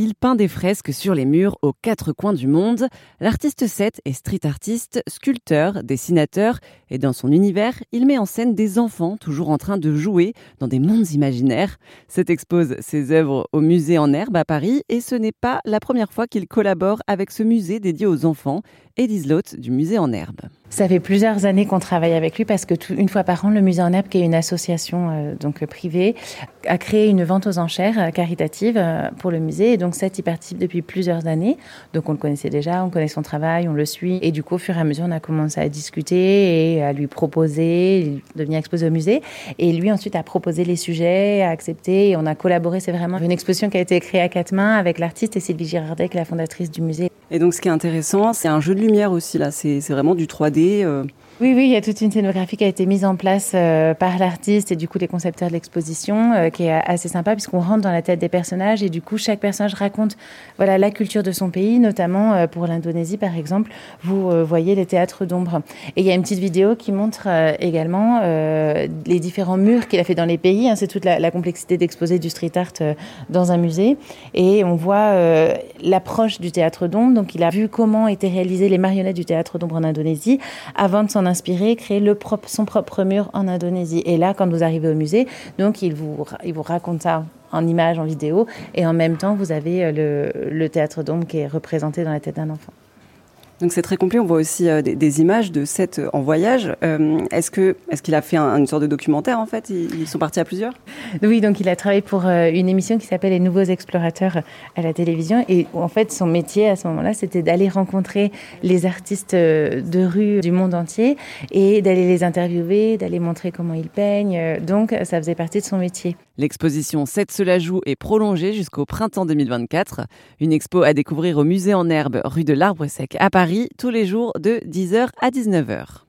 Il peint des fresques sur les murs aux quatre coins du monde. L'artiste 7 est street artiste, sculpteur, dessinateur et dans son univers, il met en scène des enfants toujours en train de jouer dans des mondes imaginaires. Cet expose ses œuvres au musée en herbe à Paris et ce n'est pas la première fois qu'il collabore avec ce musée dédié aux enfants, Edith Lotte du musée en herbe. Ça fait plusieurs années qu'on travaille avec lui parce que une fois par an, le Musée en Herbe, qui est une association euh, donc privée, a créé une vente aux enchères euh, caritative euh, pour le musée. Et donc, cette y participe depuis plusieurs années. Donc, on le connaissait déjà, on connaît son travail, on le suit. Et du coup, au fur et à mesure, on a commencé à discuter et à lui proposer de venir exposer au musée. Et lui, ensuite, a proposé les sujets, a accepté. Et on a collaboré. C'est vraiment une exposition qui a été créée à quatre mains avec l'artiste et Sylvie Girardet, qui est la fondatrice du musée. Et donc, ce qui est intéressant, c'est un jeu de lumière aussi. Là, c'est vraiment du 3D. Euh. Oui, oui, il y a toute une scénographie qui a été mise en place euh, par l'artiste et du coup les concepteurs de l'exposition, euh, qui est assez sympa puisqu'on rentre dans la tête des personnages et du coup chaque personnage raconte voilà la culture de son pays, notamment pour l'Indonésie par exemple. Vous voyez les théâtres d'ombre et il y a une petite vidéo qui montre également les différents murs qu'il a fait dans les pays. Hein, c'est toute la, la complexité d'exposer du street art dans un musée et on voit l'approche du théâtre d'ombre. Donc il a vu comment étaient réalisées les marionnettes du théâtre d'ombre en Indonésie avant de s'en inspirer, créer son propre mur en Indonésie. Et là, quand vous arrivez au musée, donc il vous, raconte ça en images, en vidéo, et en même temps, vous avez euh, le théâtre d'ombre qui est représenté dans la tête d'un enfant. Donc c'est très complet. On voit aussi euh, des, images de Seth en voyage. Euh, est-ce que est-ce qu'il a fait une sorte de documentaire en fait? Ils, sont partis à plusieurs? Oui, donc il a travaillé pour euh, une émission qui s'appelle Les Nouveaux Explorateurs à la télévision. Et en fait, son métier à ce moment-là, c'était d'aller rencontrer les artistes de rue du monde entier et d'aller les interviewer, d'aller montrer comment ils peignent. Donc ça faisait partie de son métier. L'exposition 7 se la joue est prolongée jusqu'au printemps 2024. Une expo à découvrir au musée en herbe rue de l'Arbre Sec à Tous les jours de 10h à 19h.